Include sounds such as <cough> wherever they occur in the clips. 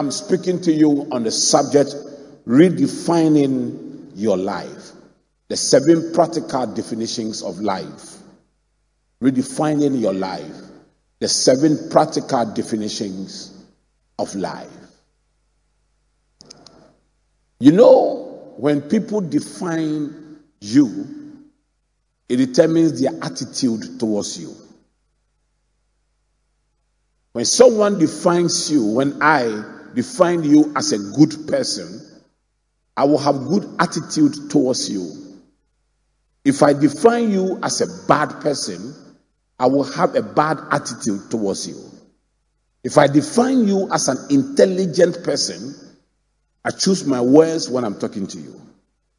I'm speaking to you on the subject redefining your life. The seven practical definitions of life. Redefining your life. The seven practical definitions of life. You know, when people define you, it determines their attitude towards you. When someone defines you, when I define you as a good person, I will have good attitude towards you. If I define you as a bad person, I will have a bad attitude towards you. If I define you as an intelligent person, I choose my words when I'm talking to you.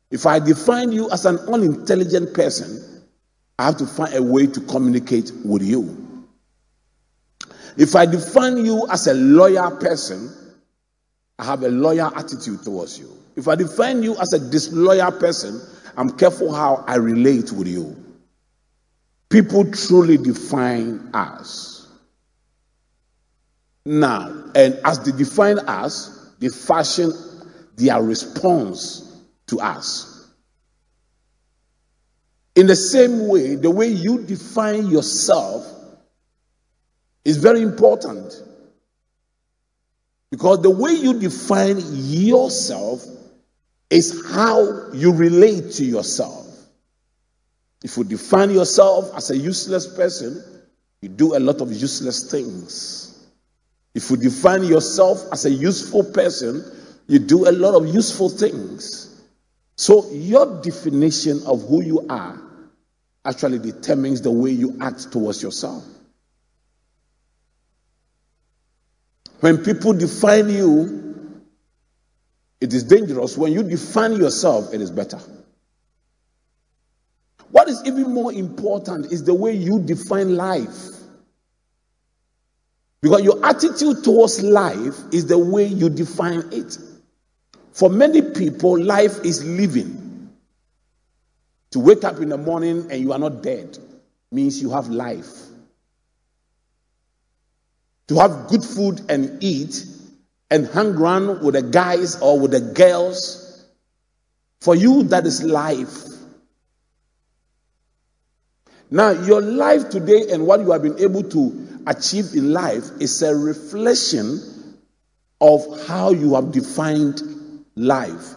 If I define you as an unintelligent person, I have to find a way to communicate with you. If I define you as a loyal person, I have a loyal attitude towards you. If I define you as a disloyal person, I'm careful how I relate with you. People truly define us. Now, and as they define us, they fashion their response to us. In the same way, the way you define yourself is very important. Because the way you define yourself is how you relate to yourself. If you define yourself as a useless person, you do a lot of useless things. If you define yourself as a useful person, you do a lot of useful things. So, your definition of who you are actually determines the way you act towards yourself. When people define you, it is dangerous. When you define yourself, it is better. What is even more important is the way you define life. Because your attitude towards life is the way you define it. For many people, life is living. To wake up in the morning and you are not dead means you have life. To have good food and eat and hang around with the guys or with the girls, for you, that is life. Now, your life today and what you have been able to achieve in life is a reflection of how you have defined life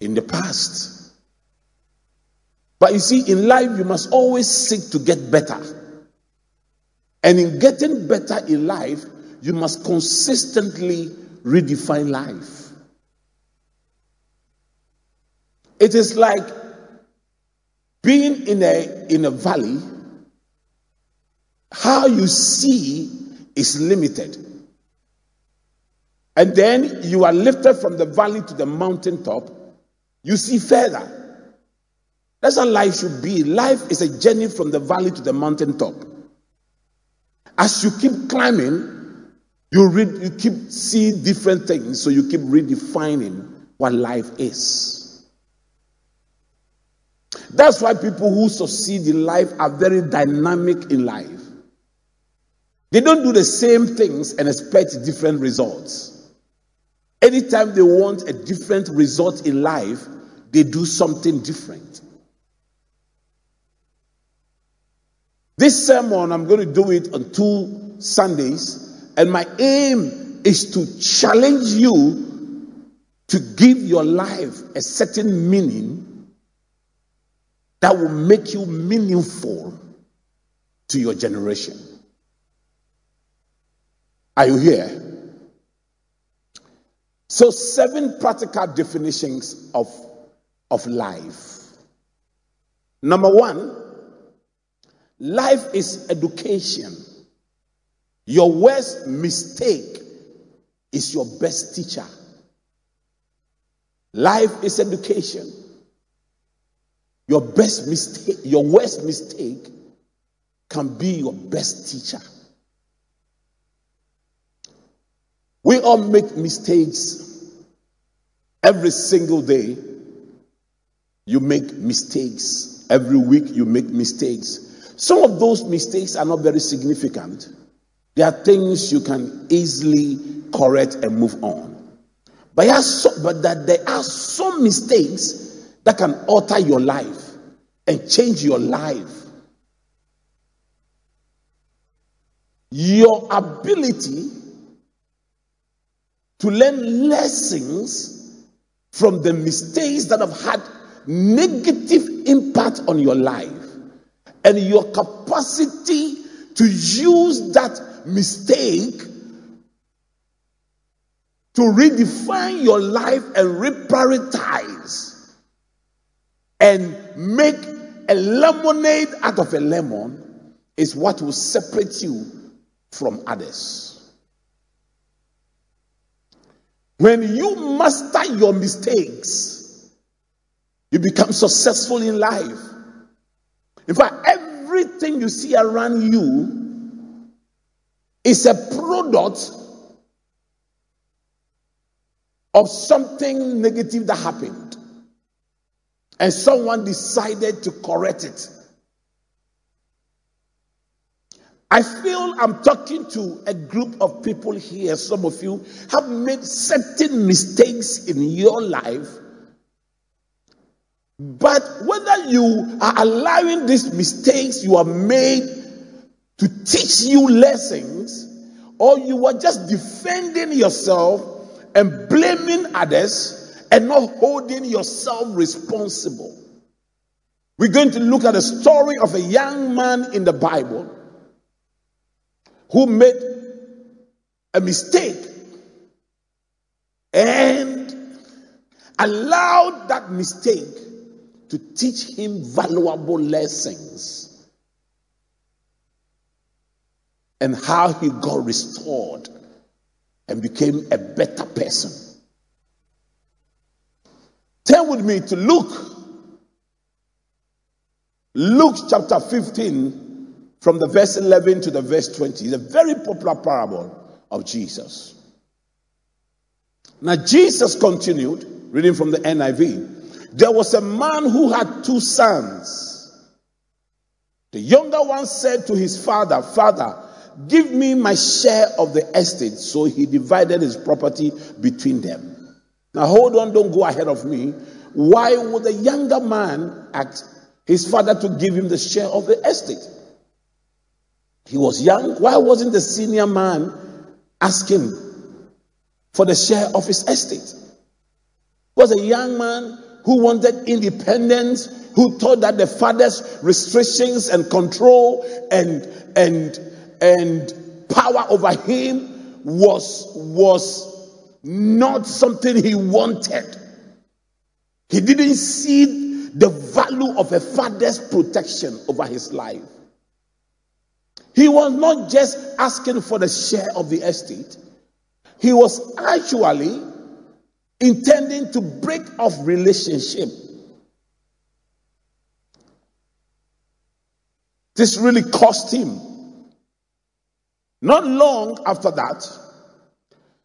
in the past. But you see, in life, you must always seek to get better. And in getting better in life, you must consistently redefine life. It is like being in a, in a valley, how you see is limited. And then you are lifted from the valley to the mountaintop, you see further. That's how life should be. Life is a journey from the valley to the mountaintop. As you keep climbing, you you keep seeing different things, so you keep redefining what life is. That's why people who succeed in life are very dynamic in life. They don't do the same things and expect different results. Anytime they want a different result in life, they do something different. This sermon, I'm going to do it on two Sundays, and my aim is to challenge you to give your life a certain meaning that will make you meaningful to your generation. Are you here? So, seven practical definitions of, of life. Number one, life is education. Your worst mistake is your best teacher. Life is education. Your best mistake, your worst mistake can be your best teacher. We all make mistakes every single day. You make mistakes. Every week you make mistakes. Some of those mistakes are not very significant. They are things you can easily correct and move on. But, so, but that there are some mistakes that can alter your life and change your life. Your ability to learn lessons from the mistakes that have had negative impact on your life and your capacity to use that mistake to redefine your life and reprioritize and make a lemonade out of a lemon is what will separate you from others. When you master your mistakes, you become successful in life. In fact, everything you see around you is a product of something negative that happened. And someone decided to correct it. I feel I'm talking to a group of people here. Some of you have made certain mistakes in your life. But whether you are allowing these mistakes you have made to teach you lessons, or you are just defending yourself and blaming others and not holding yourself responsible. We're going to look at a story of a young man in the Bible who made a mistake and allowed that mistake to teach him valuable lessons and how he got restored and became a better person. Turn with me to Luke. Luke chapter 15 from the verse 11 to the verse 20. is a very popular parable of Jesus. Now, Jesus continued, reading from the NIV. There was a man who had two sons. The younger one said to his father, Father, give me my share of the estate. So he divided his property between them. Now, hold on, don't go ahead of me. Why would the younger man ask his father to give him the share of the estate? He was young. Why wasn't the senior man asking for the share of his estate? Was a young man who wanted independence, who thought that the father's restrictions and control and and and power over him was was not something he wanted. He didn't see the value of a father's protection over his life. He was not just asking for the share of the estate, he was actually intending to break off relationship. This really cost him. Not long after that,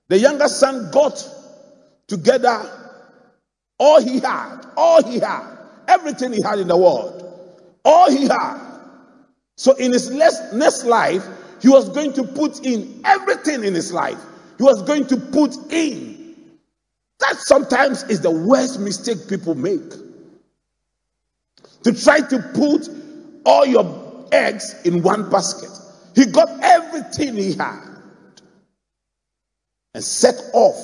the younger son got together all he had, all he had, everything he had in the world, all he had so in his next, life, he was going to put in everything in his life. He was going to put in. That sometimes is the worst mistake people make. To try to put all your eggs in one basket. He got everything he had and set off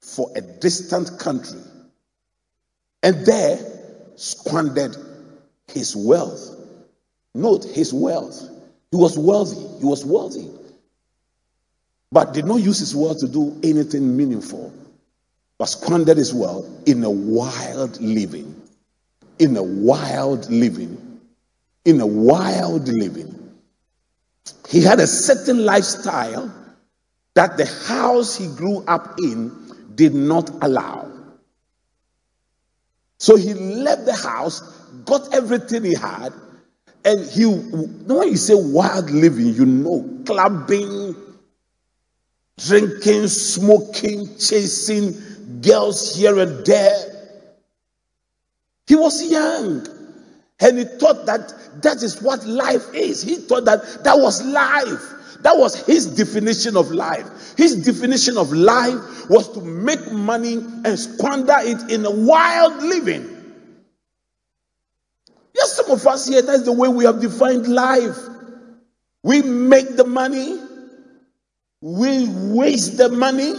for a distant country and there squandered his wealth. Note his wealth. He was wealthy. He was wealthy. But did not use his wealth to do anything meaningful, but squandered his wealth in a wild living. In a wild living. In a wild living. He had a certain lifestyle that the house he grew up in did not allow. So he left the house, got everything he had, and he, when you say wild living, you know, clubbing, drinking, smoking, chasing girls here and there. He was young. And he thought that that is what life is. He thought that that was life. That was his definition of life. His definition of life was to make money and squander it in a wild living. Yes, some of us here, that's the way we have defined life. We make the money, we waste the money,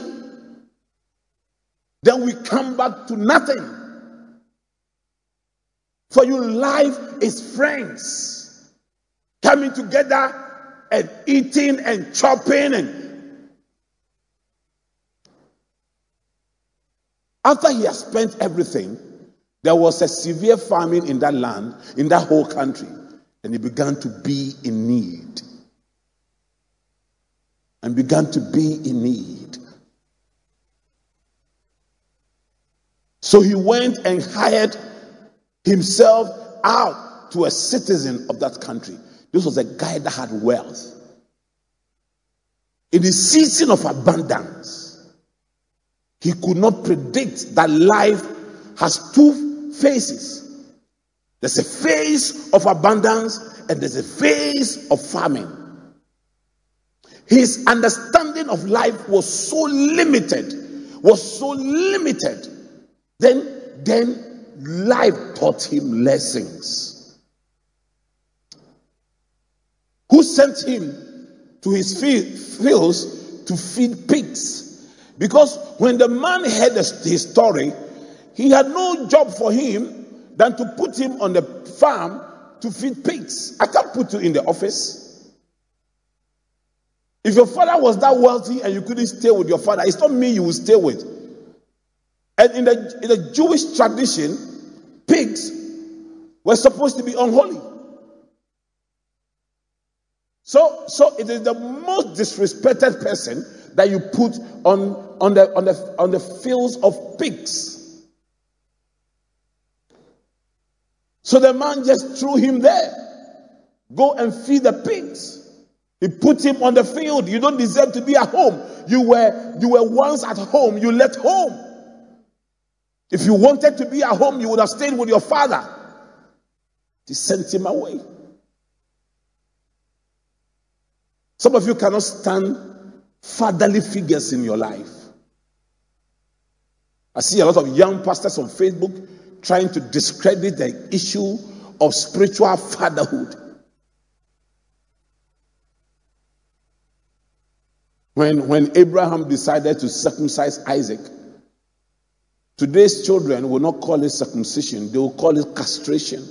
then we come back to nothing. For you, life is friends. Coming together and eating and chopping and after he has spent everything there was a severe famine in that land in that whole country and he began to be in need. And began to be in need so he went and hired himself out to a citizen of that country this was a guy that had wealth. In the season of abundance, he could not predict that life has two phases. There's a phase of abundance and there's a phase of famine. His understanding of life was so limited, was so limited. Then, then life taught him lessons. who sent him to his fields to feed pigs. Because when the man heard his story, he had no job for him than to put him on the farm to feed pigs. I can't put you in the office. If your father was that wealthy and you couldn't stay with your father, it's not me you will stay with. And in the, in the Jewish tradition, pigs were supposed to be unholy. So, so it is the most disrespected person that you put on, on, the, on, the, on the fields of pigs. So the man just threw him there. Go and feed the pigs. He put him on the field. You don't deserve to be at home. You were, you were once at home. You left home. If you wanted to be at home, you would have stayed with your father. He sent him away. Some of you cannot stand fatherly figures in your life. I see a lot of young pastors on Facebook trying to discredit the issue of spiritual fatherhood. When, when Abraham decided to circumcise Isaac, today's children will not call it circumcision, they will call it castration.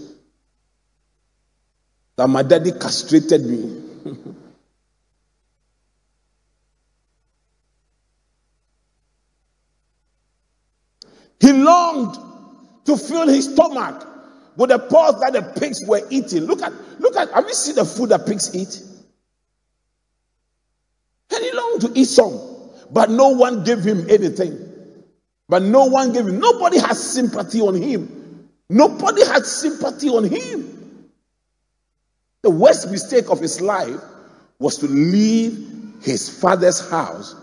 That my daddy castrated me. <laughs> He longed to fill his stomach with the pods that the pigs were eating. Look at, look at, have you seen the food that pigs eat? And he longed to eat some, but no one gave him anything. But no one gave him, nobody has sympathy on him. Nobody had sympathy on him. The worst mistake of his life was to leave his father's house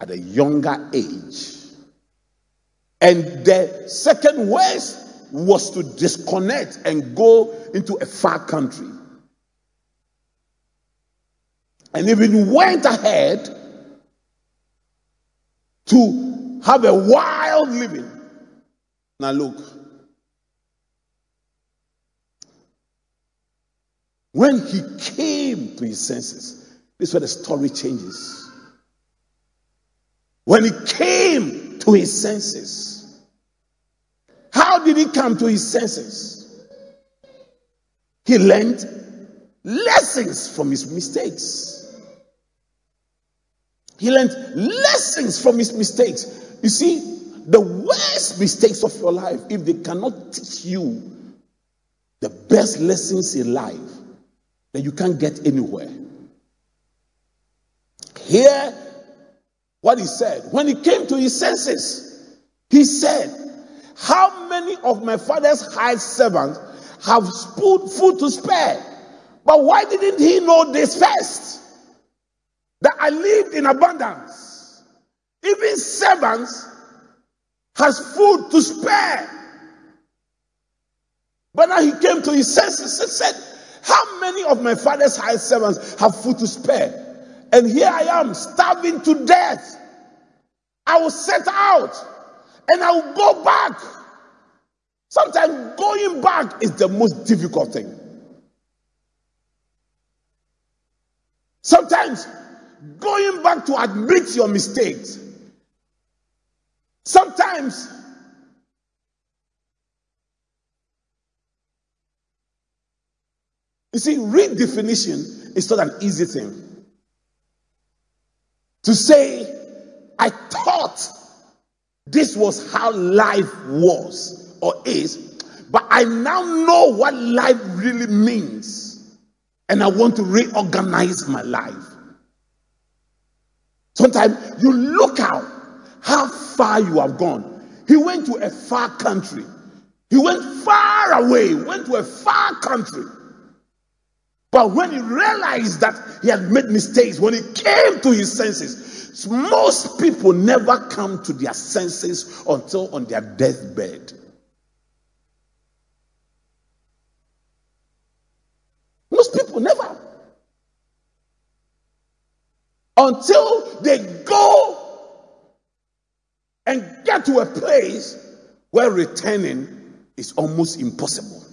at a younger age. And the second worst was to disconnect and go into a far country. And even went ahead to have a wild living. Now, look. When he came to his senses, this is where the story changes. When he came to his senses, how did he come to his senses? He learned lessons from his mistakes. He learned lessons from his mistakes. You see, the worst mistakes of your life, if they cannot teach you the best lessons in life, then you can't get anywhere. Hear what he said. When he came to his senses, he said, how many of my father's hired servants have food to spare? But why didn't he know this first? That I lived in abundance. Even servants has food to spare. But now he came to his senses and said, How many of my father's high servants have food to spare? And here I am, starving to death. I will set out and I will go back. Sometimes going back is the most difficult thing. Sometimes going back to admit your mistakes. Sometimes you see, redefinition is not an easy thing. To say, I thought this was how life was or is, but I now know what life really means. And I want to reorganize my life. Sometimes you look out how far you have gone. He went to a far country. He went far away, went to a far country. But when he realized that he had made mistakes, when he came to his senses, most people never come to their senses until on their deathbed. Most people never. Until they go and get to a place where returning is almost impossible.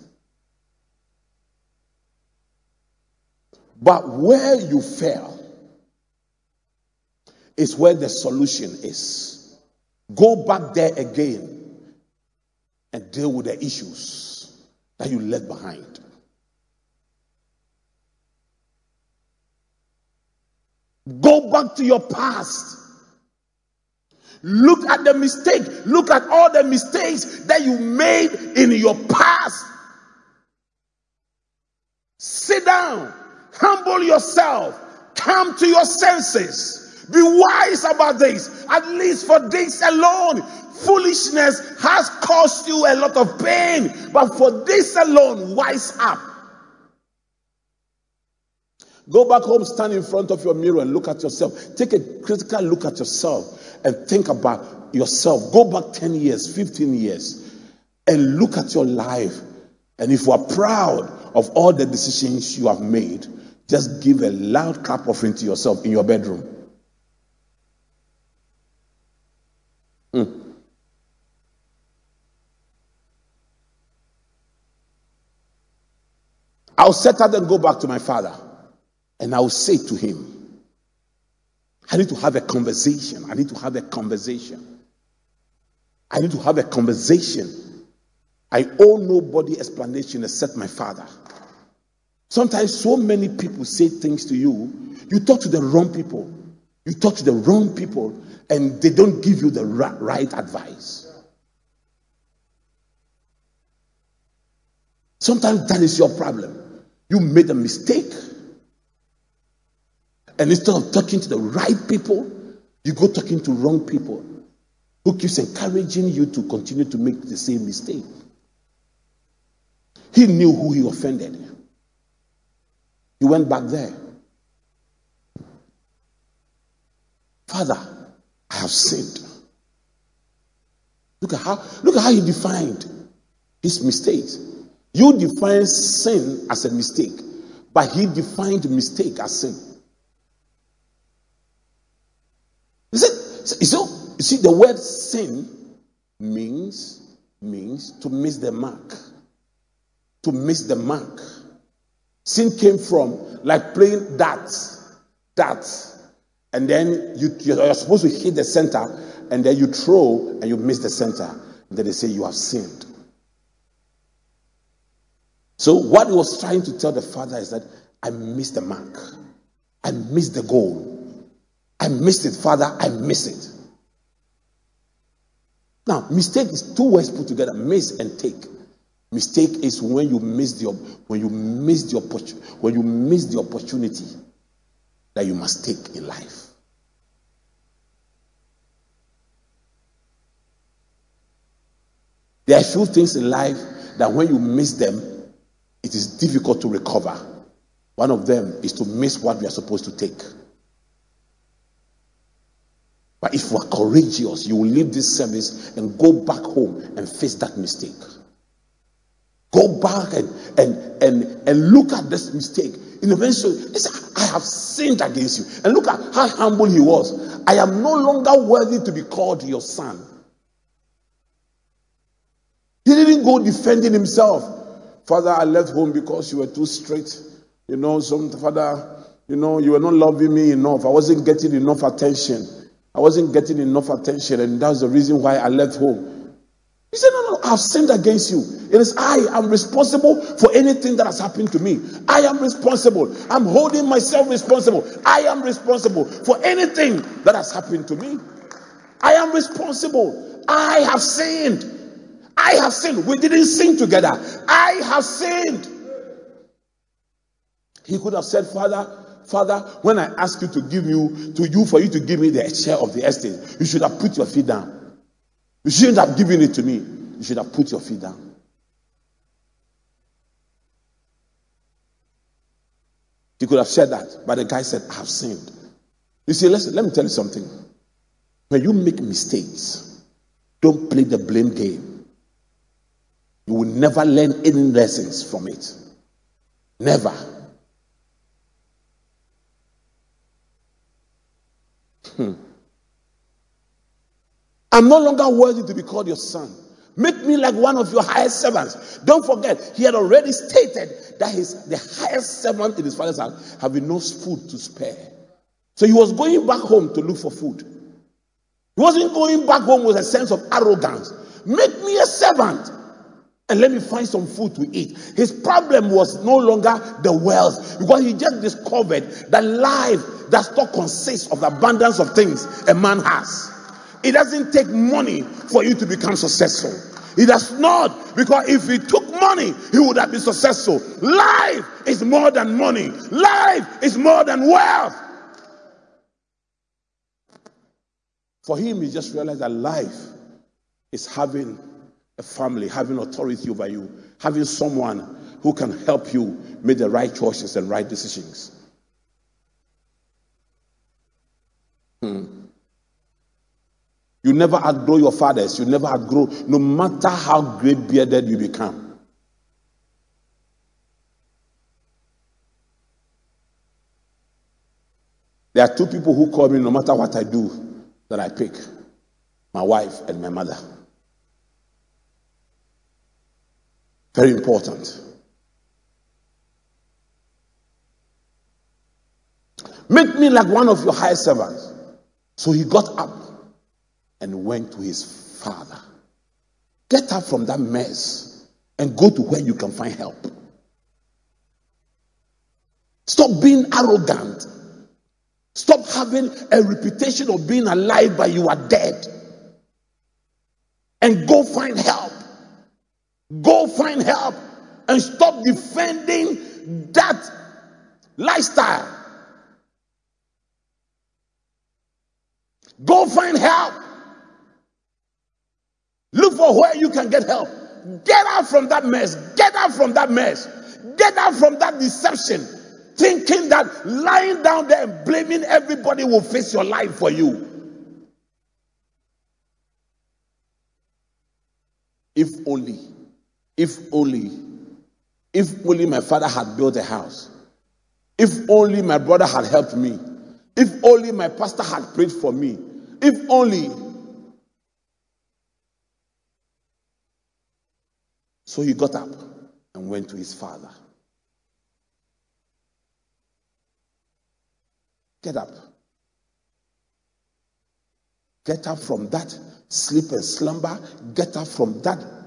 But where you fail is where the solution is. Go back there again and deal with the issues that you left behind. Go back to your past. Look at the mistake. Look at all the mistakes that you made in your past. Sit down. Humble yourself. Come to your senses. Be wise about this. At least for this alone. Foolishness has caused you a lot of pain. But for this alone, wise up. Go back home, stand in front of your mirror and look at yourself. Take a critical look at yourself and think about yourself. Go back 10 years, 15 years, and look at your life. And if you are proud of all the decisions you have made, just give a loud clap offering to yourself in your bedroom. Mm. I'll set out and go back to my father. And I will say to him, I need to have a conversation. I need to have a conversation. I need to have a conversation. I owe nobody explanation except my father. Sometimes so many people say things to you, you talk to the wrong people. You talk to the wrong people, and they don't give you the right advice. Sometimes that is your problem. You made a mistake. And instead of talking to the right people, you go talking to wrong people who keeps encouraging you to continue to make the same mistake. He knew who he offended. He went back there. Father, I have sinned. Look at how look at how he defined his mistakes. You define sin as a mistake, but he defined mistake as sin. Is it so? You see, the word sin means means to miss the mark. To miss the mark. Sin came from like playing darts, darts, and then you, you're supposed to hit the center, and then you throw and you miss the center. Then they say you have sinned. So what he was trying to tell the father is that I missed the mark. I missed the goal. I missed it, Father. I missed it. Now, mistake is two words put together: miss and take. Mistake is when you miss the when you miss the opportunity when you miss the opportunity that you must take in life. There are few things in life that when you miss them, it is difficult to recover. One of them is to miss what we are supposed to take. But if you are courageous, you will leave this service and go back home and face that mistake. Go back and and and and look at this mistake. In eventually, he said, I have sinned against you. And look at how humble he was. I am no longer worthy to be called your son. He didn't go defending himself. Father, I left home because you were too strict. You know, some father, you know, you were not loving me enough. I wasn't getting enough attention. I wasn't getting enough attention, and that's the reason why I left home. He said, No, no, I've sinned against you. It is I am responsible for anything that has happened to me. I am responsible. I'm holding myself responsible. I am responsible for anything that has happened to me. I am responsible. I have sinned. I have sinned. We didn't sing together. I have sinned. He could have said, Father, Father, when I ask you to give you to you for you to give me the share of the estate, you should have put your feet down. You shouldn't have given it to me. You should have put your feet down. He could have said that, but the guy said, I have sinned. You see, listen, let me tell you something. When you make mistakes, don't play the blame game. You will never learn any lessons from it. Never. Hmm. I'm no longer worthy to be called your son. Make me like one of your highest servants. Don't forget, he had already stated that his the highest servant in his father's house have no food to spare. So he was going back home to look for food. He wasn't going back home with a sense of arrogance. Make me a servant and let me find some food to eat. His problem was no longer the wealth because he just discovered that life does not consist of the abundance of things a man has. It doesn't take money for you to become successful. It does not, because if he took money, he would have been successful. Life is more than money, life is more than wealth. For him, he just realized that life is having a family, having authority over you, having someone who can help you make the right choices and right decisions. Hmm. You never outgrow your fathers. You never outgrow, no matter how great bearded you become. There are two people who call me no matter what I do that I pick my wife and my mother. Very important. Make me like one of your high servants. So he got up and went to his father. Get up from that mess and go to where you can find help. Stop being arrogant. Stop having a reputation of being alive, but you are dead. And go find help. Go find help and stop defending that lifestyle. Go find help. Look for where you can get help. Get out from that mess. Get out from that mess. Get out from that deception. Thinking that lying down there and blaming everybody will fix your life for you. If only if only, if only my father had built a house. If only my brother had helped me. If only my pastor had prayed for me. If only. So he got up and went to his father. Get up. Get up from that sleep and slumber. Get up from that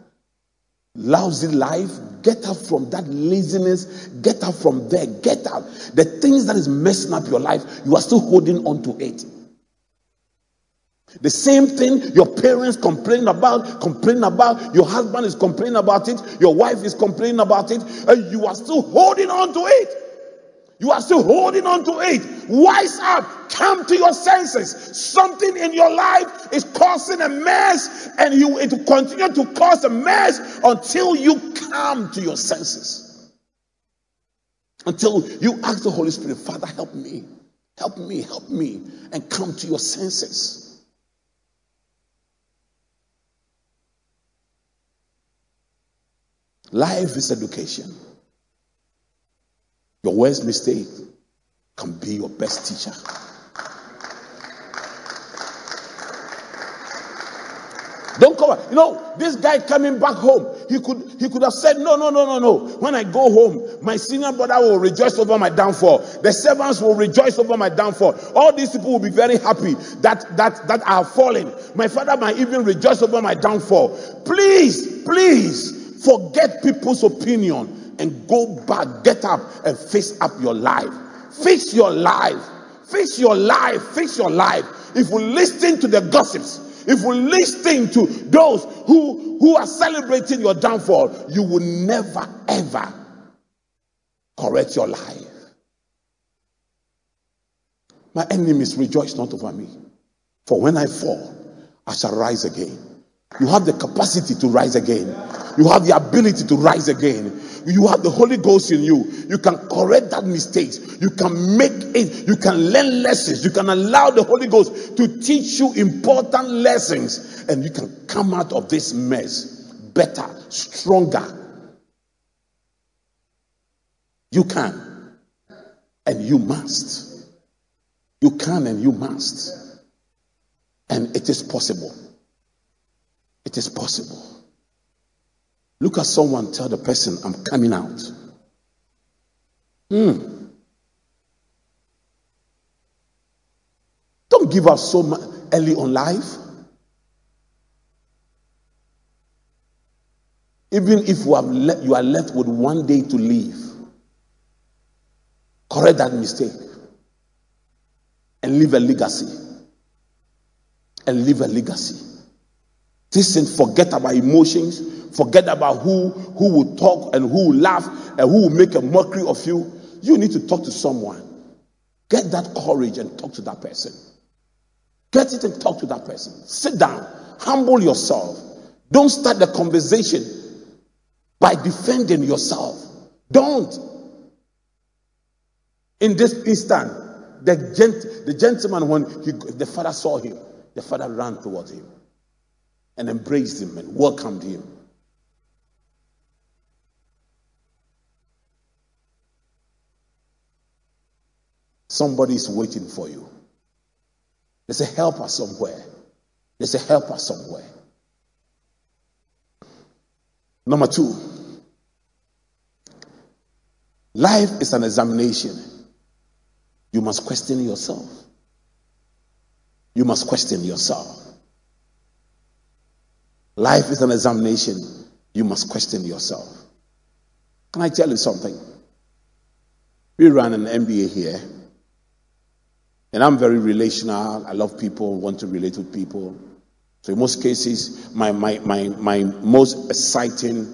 lousy life get up from that laziness get up from there get out the things that is messing up your life you are still holding on to it the same thing your parents complain about complain about your husband is complaining about it your wife is complaining about it and you are still holding on to it you are still holding on to it. Wise up. Come to your senses. Something in your life is causing a mess, and you it will continue to cause a mess until you come to your senses. Until you ask the Holy Spirit, Father, help me, help me, help me, and come to your senses. Life is education. Your worst mistake can be your best teacher. You know, this guy coming back home, he could he could have said, No, no, no, no, no. When I go home, my senior brother will rejoice over my downfall. The servants will rejoice over my downfall. All these people will be very happy that that that I have fallen. My father might even rejoice over my downfall. Please, please forget people's opinion and go back, get up and face up your life. Fix your life. Fix your life. Fix your life. If we listen to the gossips, if we listen to those who, who are celebrating your downfall, you will never ever correct your life. My enemies rejoice not over me. For when I fall, I shall rise again. You have the capacity to rise again. You have the ability to rise again. You have the Holy Ghost in you. You can correct that mistake. You can make it. You can learn lessons. You can allow the Holy Ghost to teach you important lessons. And you can come out of this mess better, stronger. You can. And you must. You can and you must. And it is possible. It is possible. Look at someone, tell the person, I'm coming out. Hmm. Don't give up so much early on life. Even if you, le- you are left with one day to live, correct that mistake and leave a legacy. And leave a legacy. Listen, forget about emotions, forget about who who will talk and who will laugh and who will make a mockery of you. You need to talk to someone. Get that courage and talk to that person. Get it and talk to that person. Sit down, humble yourself. Don't start the conversation by defending yourself. Don't. In this instant, the, gent- the gentleman, when he, the father saw him, the father ran towards him and embraced him and welcomed him. Somebody is waiting for you. There's a helper somewhere. There's a helper somewhere. Number two, life is an examination. You must question yourself. You must question yourself. Life is an examination. You must question yourself. Can I tell you something? We run an MBA here, and I'm very relational. I love people, want to relate with people. So in most cases, my my my, my most exciting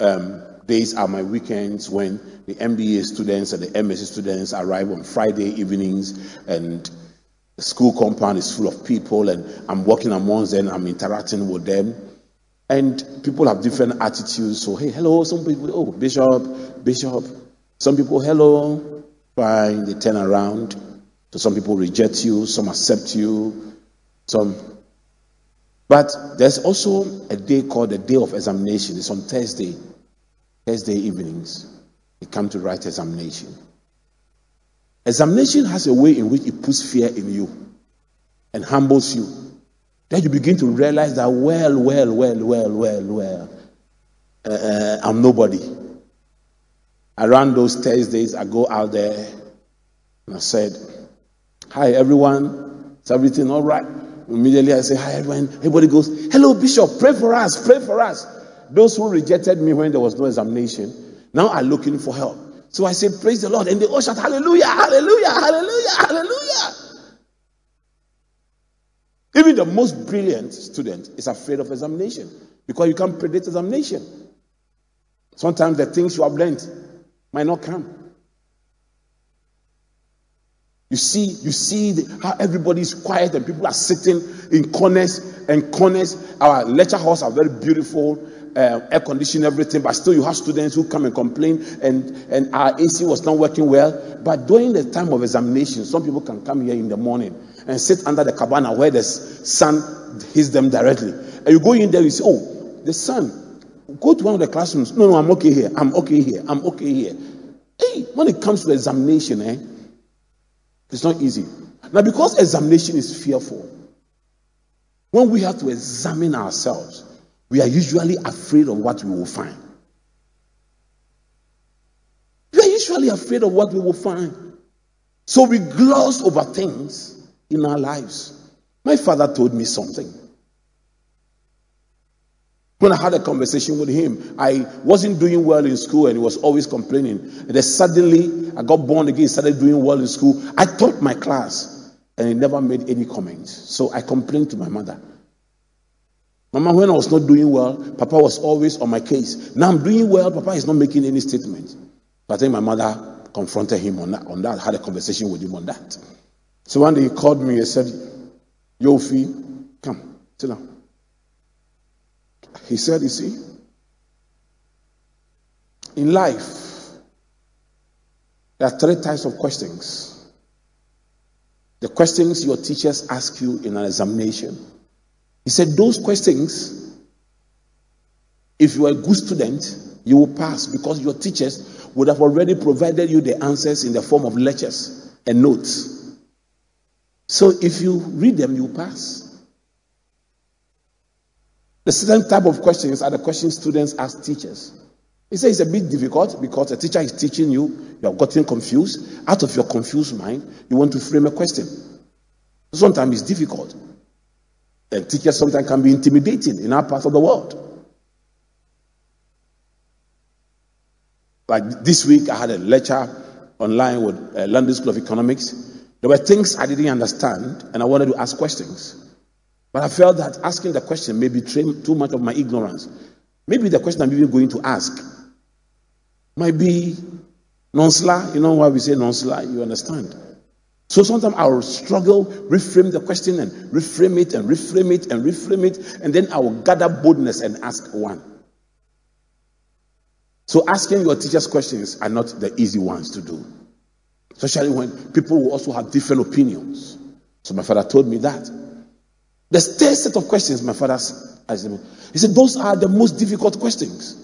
um, days are my weekends when the MBA students and the MSc students arrive on Friday evenings and the school compound is full of people and I'm walking amongst them, I'm interacting with them. And people have different attitudes. So, hey, hello, some people, oh, Bishop, Bishop. Some people, hello, fine, they turn around. So some people reject you, some accept you, some. But there's also a day called the day of examination. It's on Thursday, Thursday evenings. They come to write examination. Examination has a way in which it puts fear in you and humbles you. Then you begin to realize that, well, well, well, well, well, well, uh, uh, I'm nobody. Around those Thursdays, I go out there and I said, Hi, everyone. Is everything all right? Immediately I say, Hi, everyone. Everybody goes, Hello, Bishop. Pray for us. Pray for us. Those who rejected me when there was no examination now are looking for help. So I say, Praise the Lord. And they all shout, Hallelujah, Hallelujah, Hallelujah, Hallelujah. Even the most brilliant student is afraid of examination because you can't predict examination. Sometimes the things you have learned might not come. You see, you see the, how everybody is quiet and people are sitting in corners and corners. Our lecture halls are very beautiful uh, air conditioning, everything, but still you have students who come and complain, and, and our AC was not working well. But during the time of examination, some people can come here in the morning and sit under the cabana where the sun hits them directly. And you go in there, you say, Oh, the sun Go to one of the classrooms. No, no, I'm okay here. I'm okay here. I'm okay here. Hey, when it comes to examination, eh, it's not easy. Now, because examination is fearful, when we have to examine ourselves, we are usually afraid of what we will find. We are usually afraid of what we will find. So we gloss over things in our lives. My father told me something. When I had a conversation with him, I wasn't doing well in school and he was always complaining. And then suddenly I got born again, started doing well in school. I taught my class and he never made any comments. So I complained to my mother. Mama, when I was not doing well, Papa was always on my case. Now I'm doing well, Papa is not making any statement. But I think my mother confronted him on that, on that, had a conversation with him on that. So one day he called me and said, Yofi, come, sit down. He said, You see, in life, there are three types of questions. The questions your teachers ask you in an examination. He said, Those questions, if you are a good student, you will pass because your teachers would have already provided you the answers in the form of lectures and notes. So if you read them, you pass. The second type of questions are the questions students ask teachers. He says it's a bit difficult because a teacher is teaching you, you have gotten confused. Out of your confused mind, you want to frame a question. Sometimes it's difficult. And teachers sometimes can be intimidating in our part of the world. Like this week, I had a lecture online with uh, London School of Economics. There were things I didn't understand, and I wanted to ask questions. But I felt that asking the question may betray too much of my ignorance. Maybe the question I'm even going to ask might be non-sla. You know why we say non-sla? You understand? So sometimes I'll struggle, reframe the question and reframe it and reframe it and reframe it, and then I will gather boldness and ask one. So asking your teachers questions are not the easy ones to do, especially when people will also have different opinions. So my father told me that. The third set of questions my father asked me. He said, Those are the most difficult questions.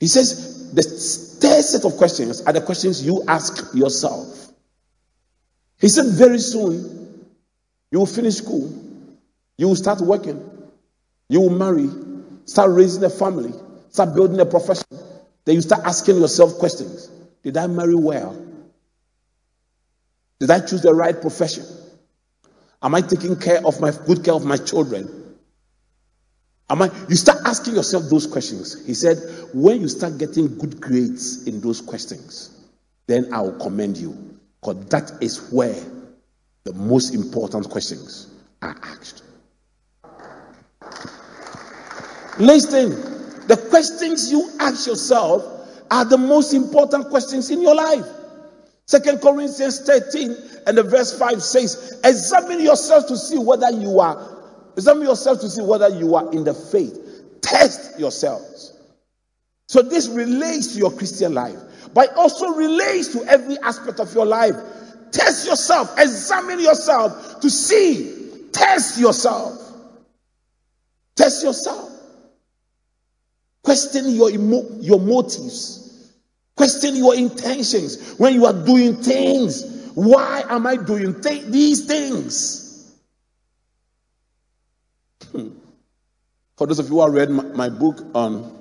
He says, The third set of questions are the questions you ask yourself. He said, Very soon, you will finish school, you will start working, you will marry, start raising a family, start building a profession. Then you start asking yourself questions Did I marry well? Did I choose the right profession? Am I taking care of my good care of my children? Am I you start asking yourself those questions. He said, when you start getting good grades in those questions, then I will commend you. Because that is where the most important questions are asked. Listen, the questions you ask yourself are the most important questions in your life. Second Corinthians 13 and the verse 5 says, Examine yourself to see whether you are, examine yourself to see whether you are in the faith. Test yourselves. So this relates to your Christian life, but also relates to every aspect of your life. Test yourself, examine yourself to see, test yourself. Test yourself. Question your, emo- your motives. Question your intentions when you are doing things. Why am I doing th- these things? Hmm. For those of you who have read my, my, book on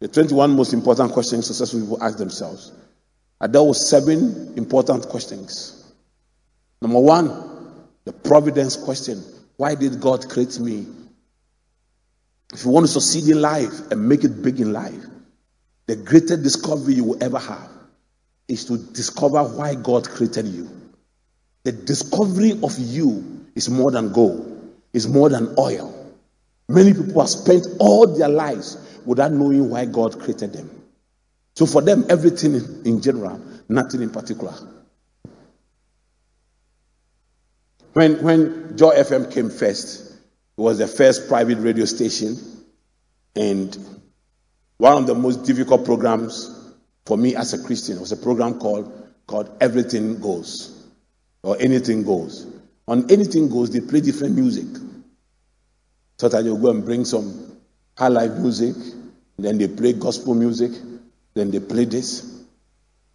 the 21 most important questions successful people ask themselves, I dealt with seven important questions. Number one, the providence question. Why did God create me? If you want to succeed in life and make it big in life, the greatest discovery you will ever have is to discover why God created you. The discovery of you is more than gold, is more than oil. Many people have spent all their lives without knowing why God created them. So for them, everything in, general, nothing in particular. When, when Joy FM came first, it was the first private radio station, and one of the most difficult programs for me as a Christian was a program called, called Everything Goes or Anything Goes. On Anything Goes, they play different music. So that you go and bring some high life music, then they play gospel music, then they play this.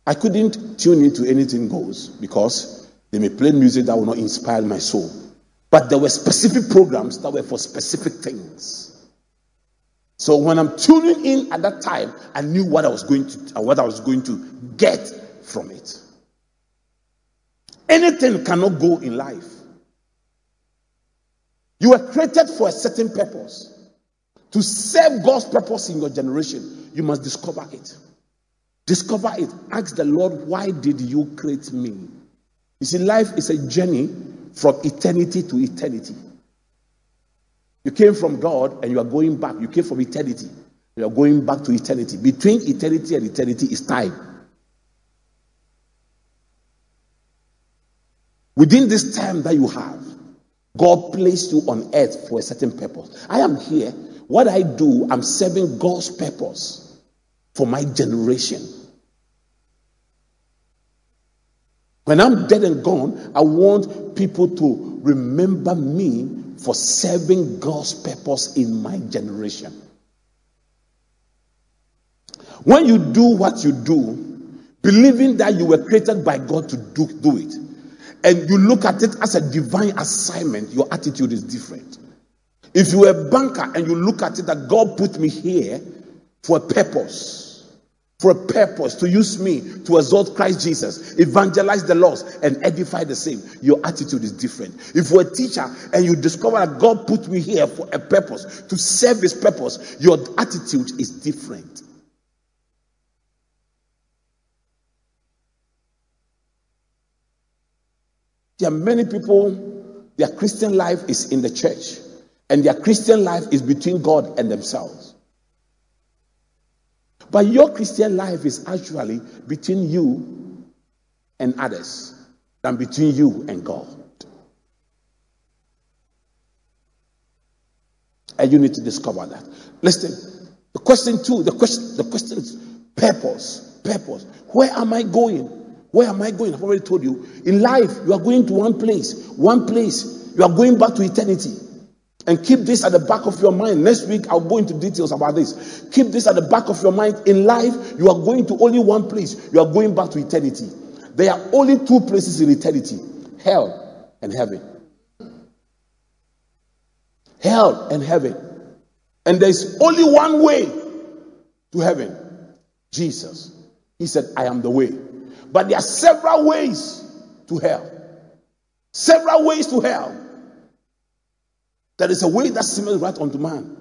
I couldn't tune into anything goes because they may play music that will not inspire my soul. But there were specific programs that were for specific things. So when I'm tuning in at that time, I knew what I was going to uh, what I was going to get from it. Anything cannot go in life. You were created for a certain purpose. To serve God's purpose in your generation, you must discover it. Discover it. Ask the Lord, why did you create me? You see, life is a journey from eternity to eternity. You came from God and you are going back. You came from eternity. You are going back to eternity. Between eternity and eternity is time. Within this time that you have, God placed you on earth for a certain purpose. I am here. What I do, I'm serving God's purpose for my generation. When I'm dead and gone, I want people to remember me for serving God's purpose in my generation. When you do what you do, believing that you were created by God to do, do it, and you look at it as a divine assignment, your attitude is different. If you're a banker and you look at it that God put me here for a purpose, for a purpose to use me to exalt Christ Jesus, evangelize the lost, and edify the same. Your attitude is different. If you're a teacher and you discover that God put me here for a purpose, to serve his purpose, your attitude is different. There are many people, their Christian life is in the church, and their Christian life is between God and themselves. But your Christian life is actually between you and others than between you and God. And you need to discover that. Listen, the question two, the question, the question is purpose. Purpose. Where am I going? Where am I going? I've already told you. In life, you are going to one place. One place. You are going back to eternity. And keep this at the back of your mind. Next week, I'll go into details about this. Keep this at the back of your mind. In life, you are going to only one place. You are going back to eternity. There are only two places in eternity hell and heaven. Hell and heaven. And there's only one way to heaven Jesus. He said, I am the way. But there are several ways to hell. Several ways to hell. There is a way that seems right unto man,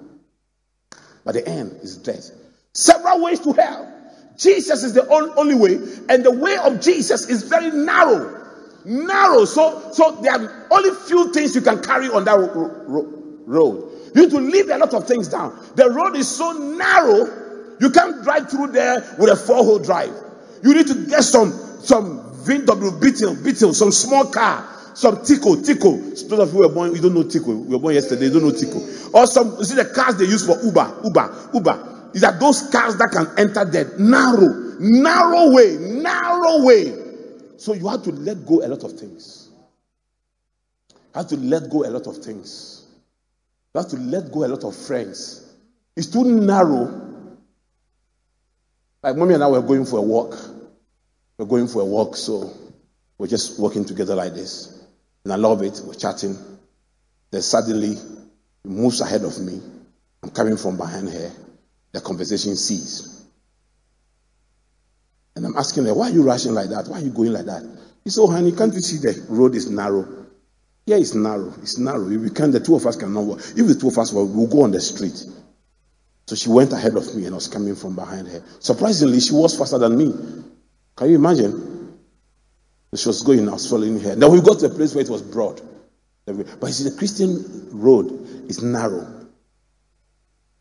but the end is death. Several ways to hell. Jesus is the only way, and the way of Jesus is very narrow. Narrow. So, so there are only few things you can carry on that ro- ro- road. You need to leave a lot of things down. The road is so narrow, you can't drive through there with a four-wheel drive. You need to get some some VW Beetle, Beetle, some small car some tico, tico. Those of you were born, you don't know tico. You were born yesterday, you don't know tico. Or some, you see the cars they use for Uber, Uber, Uber. These are those cars that can enter that narrow, narrow way, narrow way. So you have to let go a lot of things. You have to let go a lot of things. You have to let go a lot of friends. It's too narrow. Like mommy and I were going for a walk. We're going for a walk, so we're just walking together like this. And I love it. We're chatting. Then suddenly, he moves ahead of me. I'm coming from behind her. The conversation ceased. And I'm asking her, why are you rushing like that? Why are you going like that? He said, oh, honey, can't you see the road is narrow? Yeah, it's narrow. It's narrow. If we can, the two of us cannot walk. If the two of us walk, we'll go on the street. So she went ahead of me and I was coming from behind her. Surprisingly, she was faster than me. Can you imagine? She was going, I was following her. Then we got to a place where it was broad. But you see, the Christian road is narrow.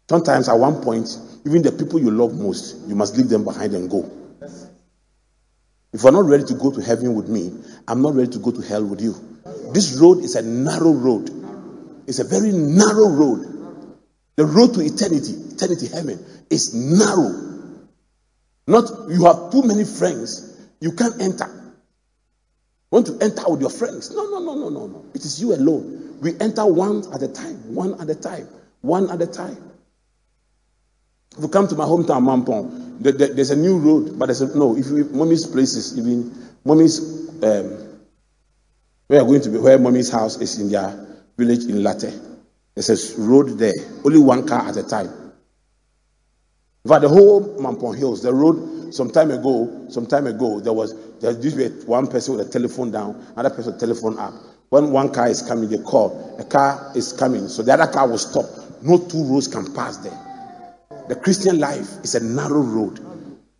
Sometimes at one point, even the people you love most, you must leave them behind and go. If you're not ready to go to heaven with me, I'm not ready to go to hell with you. This road is a narrow road. It's a very narrow road. The road to eternity, eternity heaven, is narrow. Not you have too many friends, you can't enter want to enter with your friends. No, no, no, no, no, no. It is you alone. We enter one at a time, one at a time, one at a time. If you come to my hometown, Mampong, the, the, there's a new road, but there's a, no. If you mommy's places, even mommy's um, where are going to be, where mommy's house is in their village in Larteh. There's a road there, only one car at a time. Fact, the whole Mampong Hills, the road, some time ago, some time ago, there was there used to be one person with a telephone down, another person with a telephone up. When one car is coming, they call. A car is coming, so the other car will stop. No two roads can pass there. The Christian life is a narrow road.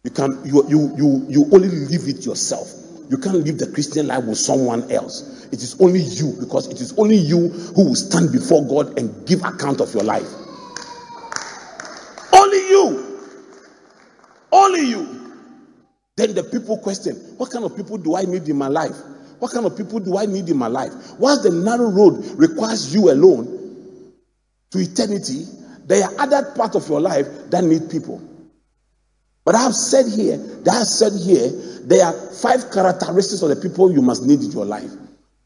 You can you you you you only live it yourself. You can't live the Christian life with someone else. It is only you because it is only you who will stand before God and give account of your life. Only you. Only you. Then the people question, what kind of people do I need in my life? What kind of people do I need in my life? Whilst the narrow road requires you alone to eternity, there are other parts of your life that need people. But I have said here, that I have said here, there are five characteristics of the people you must need in your life.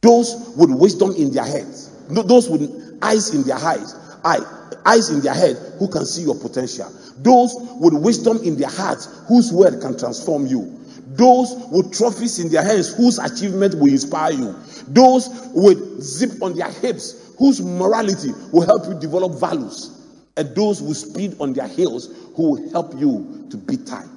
Those with wisdom in their heads, those with eyes in their eyes, eye, eyes in their head who can see your potential. Those with wisdom in their hearts whose word can transform you. Those with trophies in their hands whose achievement will inspire you. Those with zip on their hips whose morality will help you develop values and those who speed on their heels who will help you to beat time.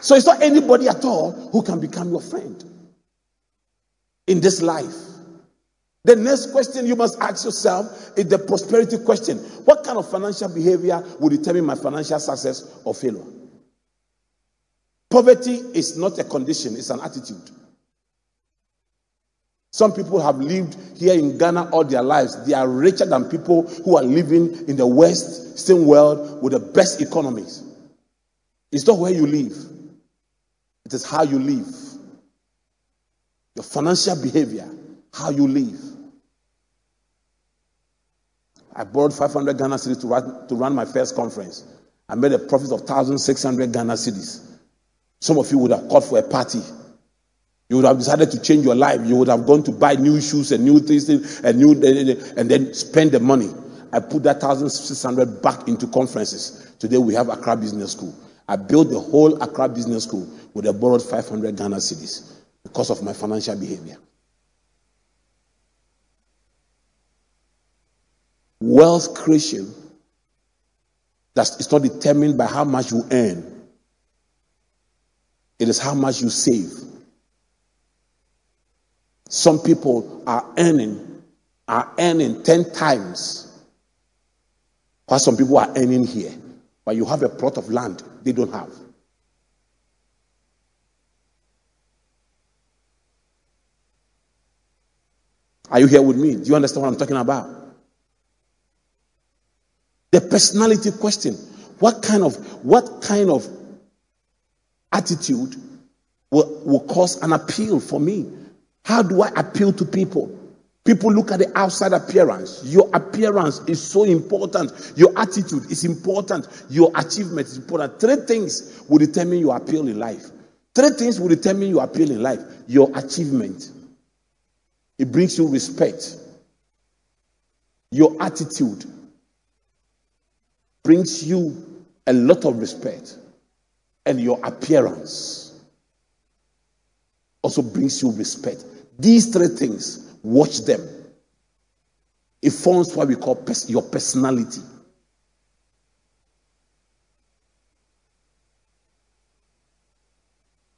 So it's not anybody at all who can become your friend in this life. The next question you must ask yourself is the prosperity question. What kind of financial behavior will determine my financial success or failure? Poverty is not a condition, it's an attitude. Some people have lived here in Ghana all their lives. They are richer than people who are living in the West, same world, with the best economies. It's not where you live, it is how you live. Your financial behavior, how you live. I borrowed 500 Ghana cedis to run, to run my first conference. I made a profit of 1,600 Ghana cedis. Some of you would have called for a party you would have decided to change your life. You would have gone to buy new shoes and new things and new and then spend the money. I put that thousand six hundred back into conferences. Today we have Accra Business School. I built the whole Accra Business School with a borrowed 500 Ghana cedis because of my financial behavior. Wealth creation that's it's not determined by how much you earn. It is how much you save. Some people are earning, are earning 10 times what some people are earning here. But you have a plot of land they don't have. Are you here with me? Do you understand what I'm talking about? The personality question. What kind of what kind of attitude will, will cause an appeal for me? How do I appeal to people? People look at the outside appearance. Your appearance is so important. Your attitude is important. Your achievement is important. Three things will determine your appeal in life. Three things will determine your appeal in life. Your achievement. It brings you respect. Your attitude brings you a lot of respect. And your appearance also brings you respect. These three things, watch them. It forms what we call pers- your personality.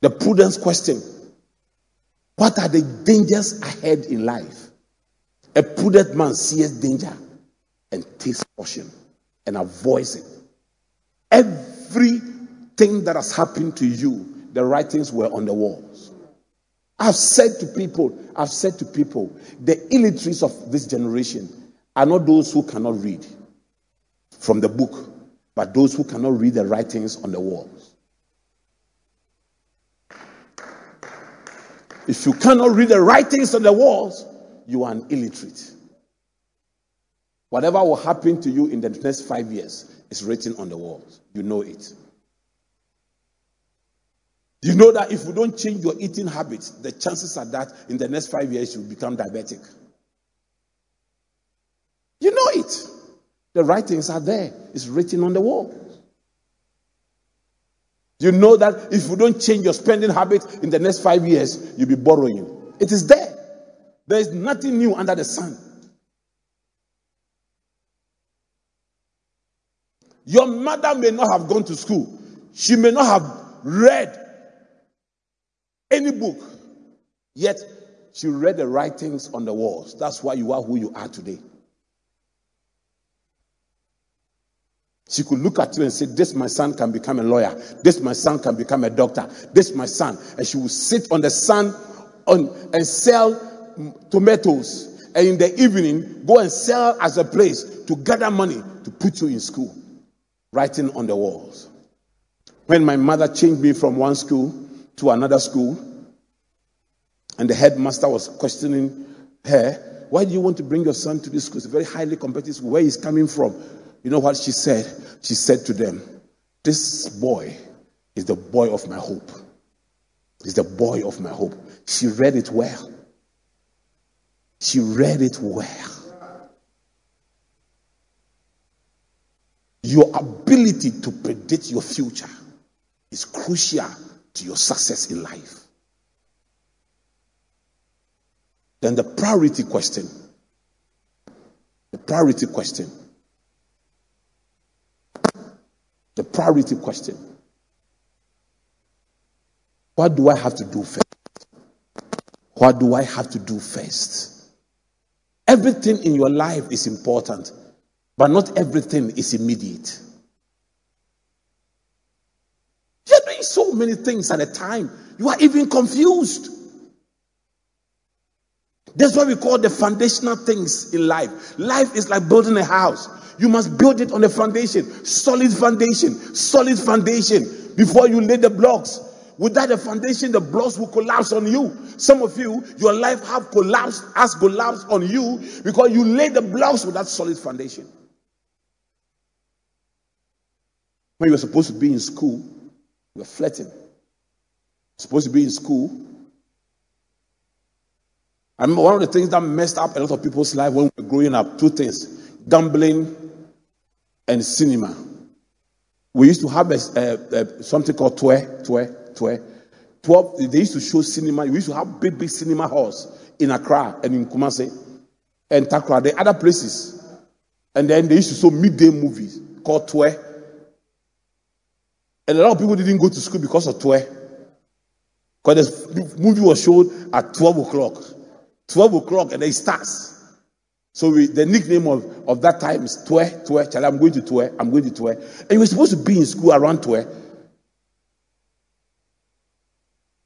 The prudence question What are the dangers ahead in life? A prudent man sees danger and takes caution and avoids it. Everything that has happened to you, the writings were on the walls. I've said to people, I've said to people, the illiterates of this generation are not those who cannot read from the book, but those who cannot read the writings on the walls. If you cannot read the writings on the walls, you are an illiterate. Whatever will happen to you in the next five years is written on the wall. You know it. You know that if you don't change your eating habits, the chances are that in the next five years you'll become diabetic. You know it. The writings are there, it's written on the wall. You know that if you don't change your spending habit in the next five years, you'll be borrowing. It is there. There is nothing new under the sun. Your mother may not have gone to school, she may not have read any book, yet she read the writings on the walls. That's why you are who you are today. She could look at you and say, This my son can become a lawyer. This my son can become a doctor. This my son. And she will sit on the sun on, and sell tomatoes. And in the evening, go and sell as a place to gather money to put you in school. Writing on the walls. When my mother changed me from one school to another school, and the headmaster was questioning her, Why do you want to bring your son to this school? It's a very highly competitive school. Where he's coming from? You know what she said? She said to them, This boy is the boy of my hope. He's the boy of my hope. She read it well. She read it well. Your ability to predict your future is crucial to your success in life. Then the priority question. The priority question. The priority question. What do I have to do first? What do I have to do first? Everything in your life is important, but not everything is immediate. You're doing so many things at a time, you are even confused. That's what we call the foundational things in life. Life is like building a house. You must build it on a foundation, solid foundation, solid foundation before you lay the blocks. Without the foundation, the blocks will collapse on you. Some of you, your life have collapsed, has collapsed on you because you laid the blocks without solid foundation. When you were supposed to be in school, you were flirting. Supposed to be in school. I remember one of the things that messed up a lot of people's life when we were growing up. Two things: gambling and cinema. We used to have a, a, a, something called Twe, Twe, Twe. 12, they used to show cinema. We used to have big, big cinema halls in Accra and in Kumasi and Takra, the other places. And then they used to show midday movies called Twe. And a lot of people didn't go to school because of Twe. Because the movie was shown at 12 o'clock. 12 o'clock and then it starts. So we, the nickname of, of that time is Twe, Twe, Charlie, I'm going to Twe, I'm going to Twe. And you were supposed to be in school around Twe.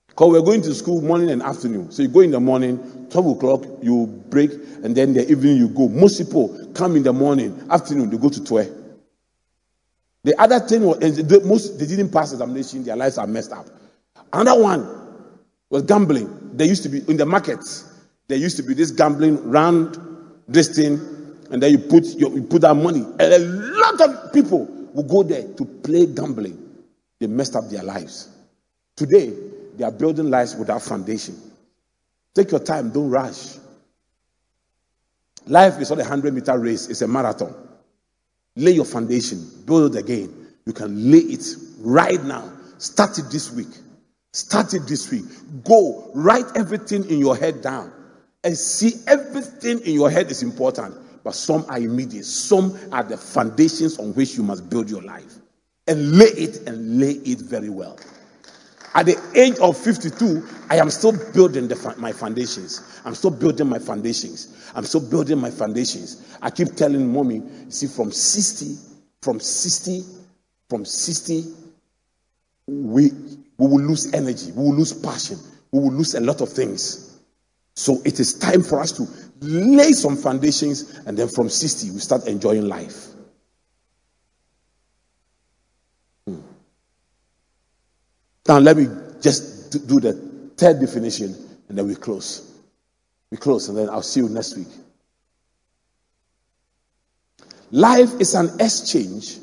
Because we're going to school morning and afternoon. So you go in the morning, 12 o'clock, you break, and then the evening you go. Most people come in the morning, afternoon, they go to Twe. The other thing was, most, they didn't pass examination, their lives are messed up. Another one was gambling. There used to be in the markets. There used to be this gambling round this thing, and then you put your, you put that money. And a lot of people will go there to play gambling. They messed up their lives. Today, they are building lives without foundation. Take your time, don't rush. Life is not a 100 meter race, it's a marathon. Lay your foundation, build it again. You can lay it right now. Start it this week. Start it this week. Go, write everything in your head down and see everything in your head is important, but some are immediate. Some are the foundations on which you must build your life. And lay it and lay it very well. At the age of 52, I am still building the, my foundations. I'm still building my foundations. I'm still building my foundations. I keep telling mommy, see, from 60, from 60, from 60, we, we will lose energy, we will lose passion, we will lose a lot of things. So it is time for us to lay some foundations, and then from 60, we start enjoying life. Now, let me just do the third definition, and then we close. We close, and then I'll see you next week. Life is an exchange.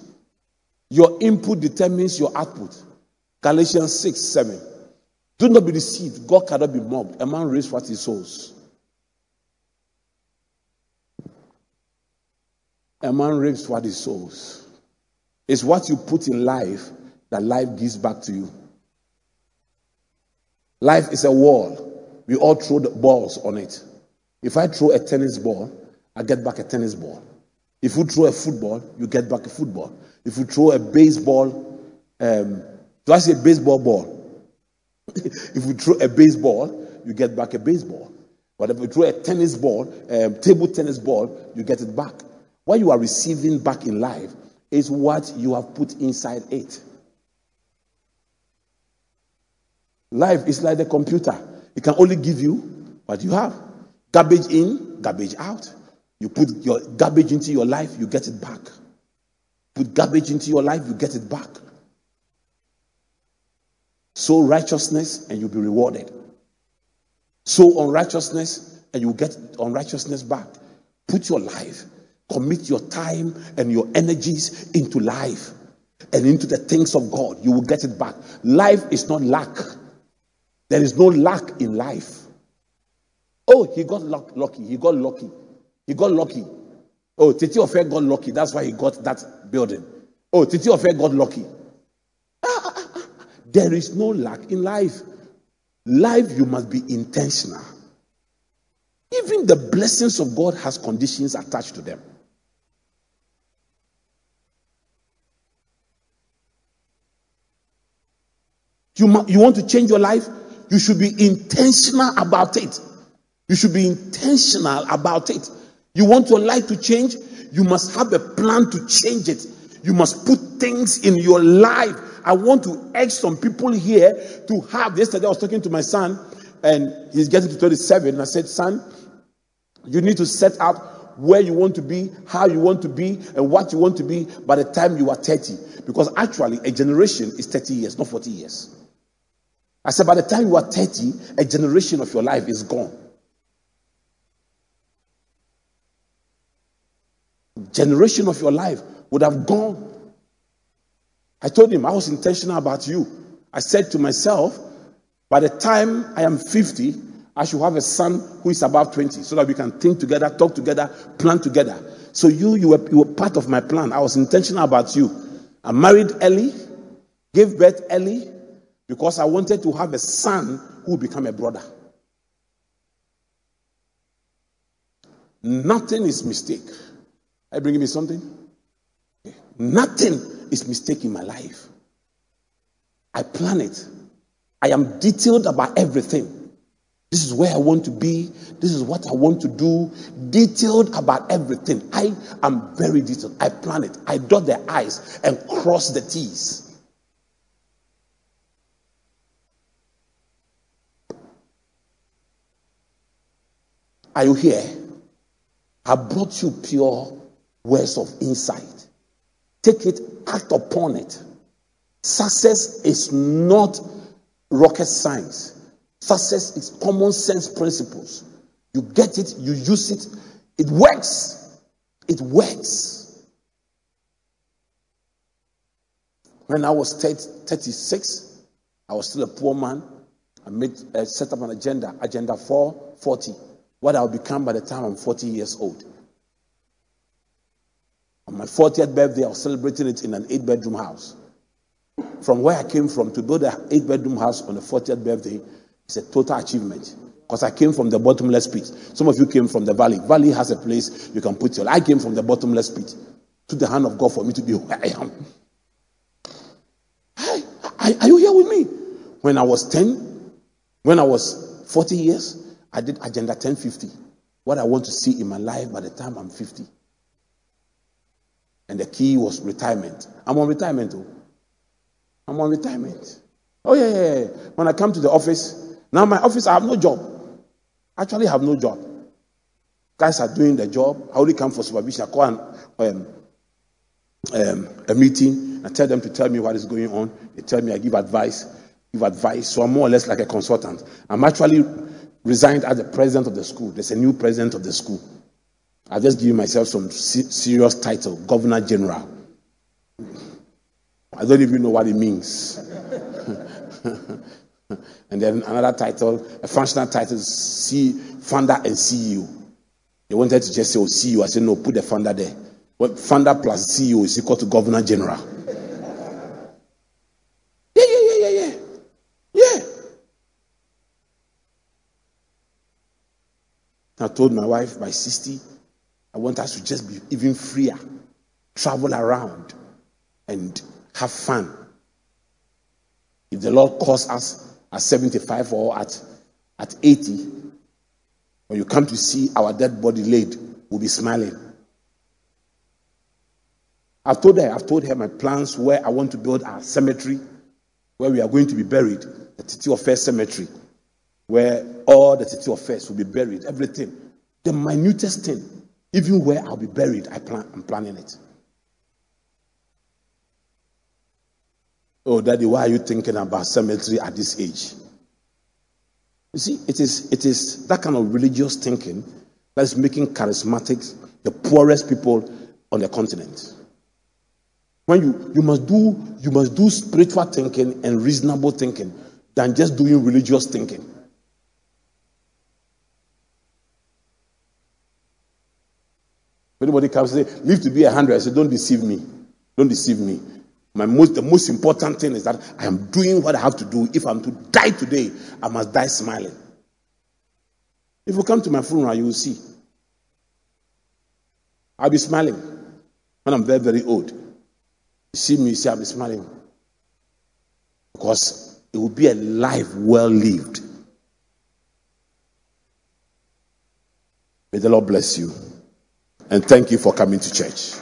Your input determines your output. Galatians 6 7. Do not be deceived. God cannot be mocked. A man reaps what he sows. A man reaps what he sows. It's what you put in life that life gives back to you. Life is a wall. We all throw the balls on it. If I throw a tennis ball, I get back a tennis ball. If you throw a football, you get back a football. If you throw a baseball, um, do I say baseball ball? <laughs> if you throw a baseball, you get back a baseball. But if you throw a tennis ball, um, table tennis ball, you get it back. What you are receiving back in life is what you have put inside it. Life is like the computer. It can only give you what you have. Garbage in, garbage out. You put your garbage into your life, you get it back. Put garbage into your life, you get it back. Sow righteousness and you'll be rewarded. Sow unrighteousness and you'll get unrighteousness back. Put your life, commit your time and your energies into life and into the things of God. You will get it back. Life is not lack. There is no lack in life. Oh, he got lucky. He got lucky. He got lucky. Oh, Titi Ofei got lucky. That's why he got that building. Oh, Titi Ofei got lucky. Ah, ah, ah, there is no lack in life. Life, you must be intentional. Even the blessings of God has conditions attached to them. You, you want to change your life? You should be intentional about it. You should be intentional about it. You want your life to change? You must have a plan to change it. You must put things in your life. I want to urge some people here to have. Yesterday, I was talking to my son, and he's getting to 37. And I said, Son, you need to set out where you want to be, how you want to be, and what you want to be by the time you are 30. Because actually, a generation is 30 years, not 40 years. I said, by the time you are 30, a generation of your life is gone. Generation of your life would have gone. I told him I was intentional about you. I said to myself, by the time I am 50, I should have a son who is about 20 so that we can think together, talk together, plan together. So you, you were, you were part of my plan. I was intentional about you. I married early, gave birth early, because I wanted to have a son who become a brother. Nothing is mistake. Are you bringing me something? Nothing is mistake in my life. I plan it. I am detailed about everything. This is where I want to be. This is what I want to do. Detailed about everything. I am very detailed. I plan it. I dot the I's and cross the T's. Are you here? I brought you pure words of insight. Take it, act upon it. Success is not rocket science. Success is common sense principles. You get it, you use it, it works. It works. When I was 30, 36, I was still a poor man. I made uh, set up an agenda, agenda 440 what I'll become by the time I'm 40 years old. On my 40th birthday, I was celebrating it in an eight bedroom house. From where I came from to build an eight bedroom house on the 40th birthday is a total achievement. Because I came from the bottomless pit. Some of you came from the valley. Valley has a place you can put your. I came from the bottomless pit to the hand of God for me to be where I am. Hey, are you here with me? When I was 10, when I was 40 years, I did Agenda 1050. What I want to see in my life by the time I'm 50. And the key was retirement. I'm on retirement. Oh. I'm on retirement. Oh, yeah, yeah, yeah. When I come to the office, now my office, I have no job. Actually, I have no job. Guys are doing the job. I only come for supervision. I call an, um, um, a meeting. I tell them to tell me what is going on. They tell me I give advice. Give advice. So I'm more or less like a consultant. I'm actually resigned as the president of the school. There's a new president of the school. I've just given myself some serious title, Governor General. I don't even know what it means. <laughs> and then another title, a functional title, C, founder and CEO. They wanted to just say, oh, CEO. I said, no, put the founder there. Well, founder plus CEO is equal to governor general. Yeah, yeah, yeah, yeah, yeah. Yeah. I told my wife by 60, I want us to just be even freer, travel around and have fun. If the Lord calls us at 75 or at, at 80, when you come to see our dead body laid, we'll be smiling. I've told her, I've told her my plans where I want to build our cemetery, where we are going to be buried, the Titi First Cemetery, where all the Titi First will be buried, everything. The minutest thing, even where I'll be buried, I plan, I'm planning it. Oh, Daddy, why are you thinking about cemetery at this age? You see, it is, it is that kind of religious thinking that is making charismatics the poorest people on the continent. When you, you must do you must do spiritual thinking and reasonable thinking than just doing religious thinking. Anybody comes and say, live to be a hundred, I say, don't deceive me. Don't deceive me. My most the most important thing is that I am doing what I have to do. If I'm to die today, I must die smiling. If you come to my funeral, you will see. I'll be smiling when I'm very, very old. You see me, you see, I'll be smiling. Because it will be a life well lived. May the Lord bless you. And thank you for coming to church.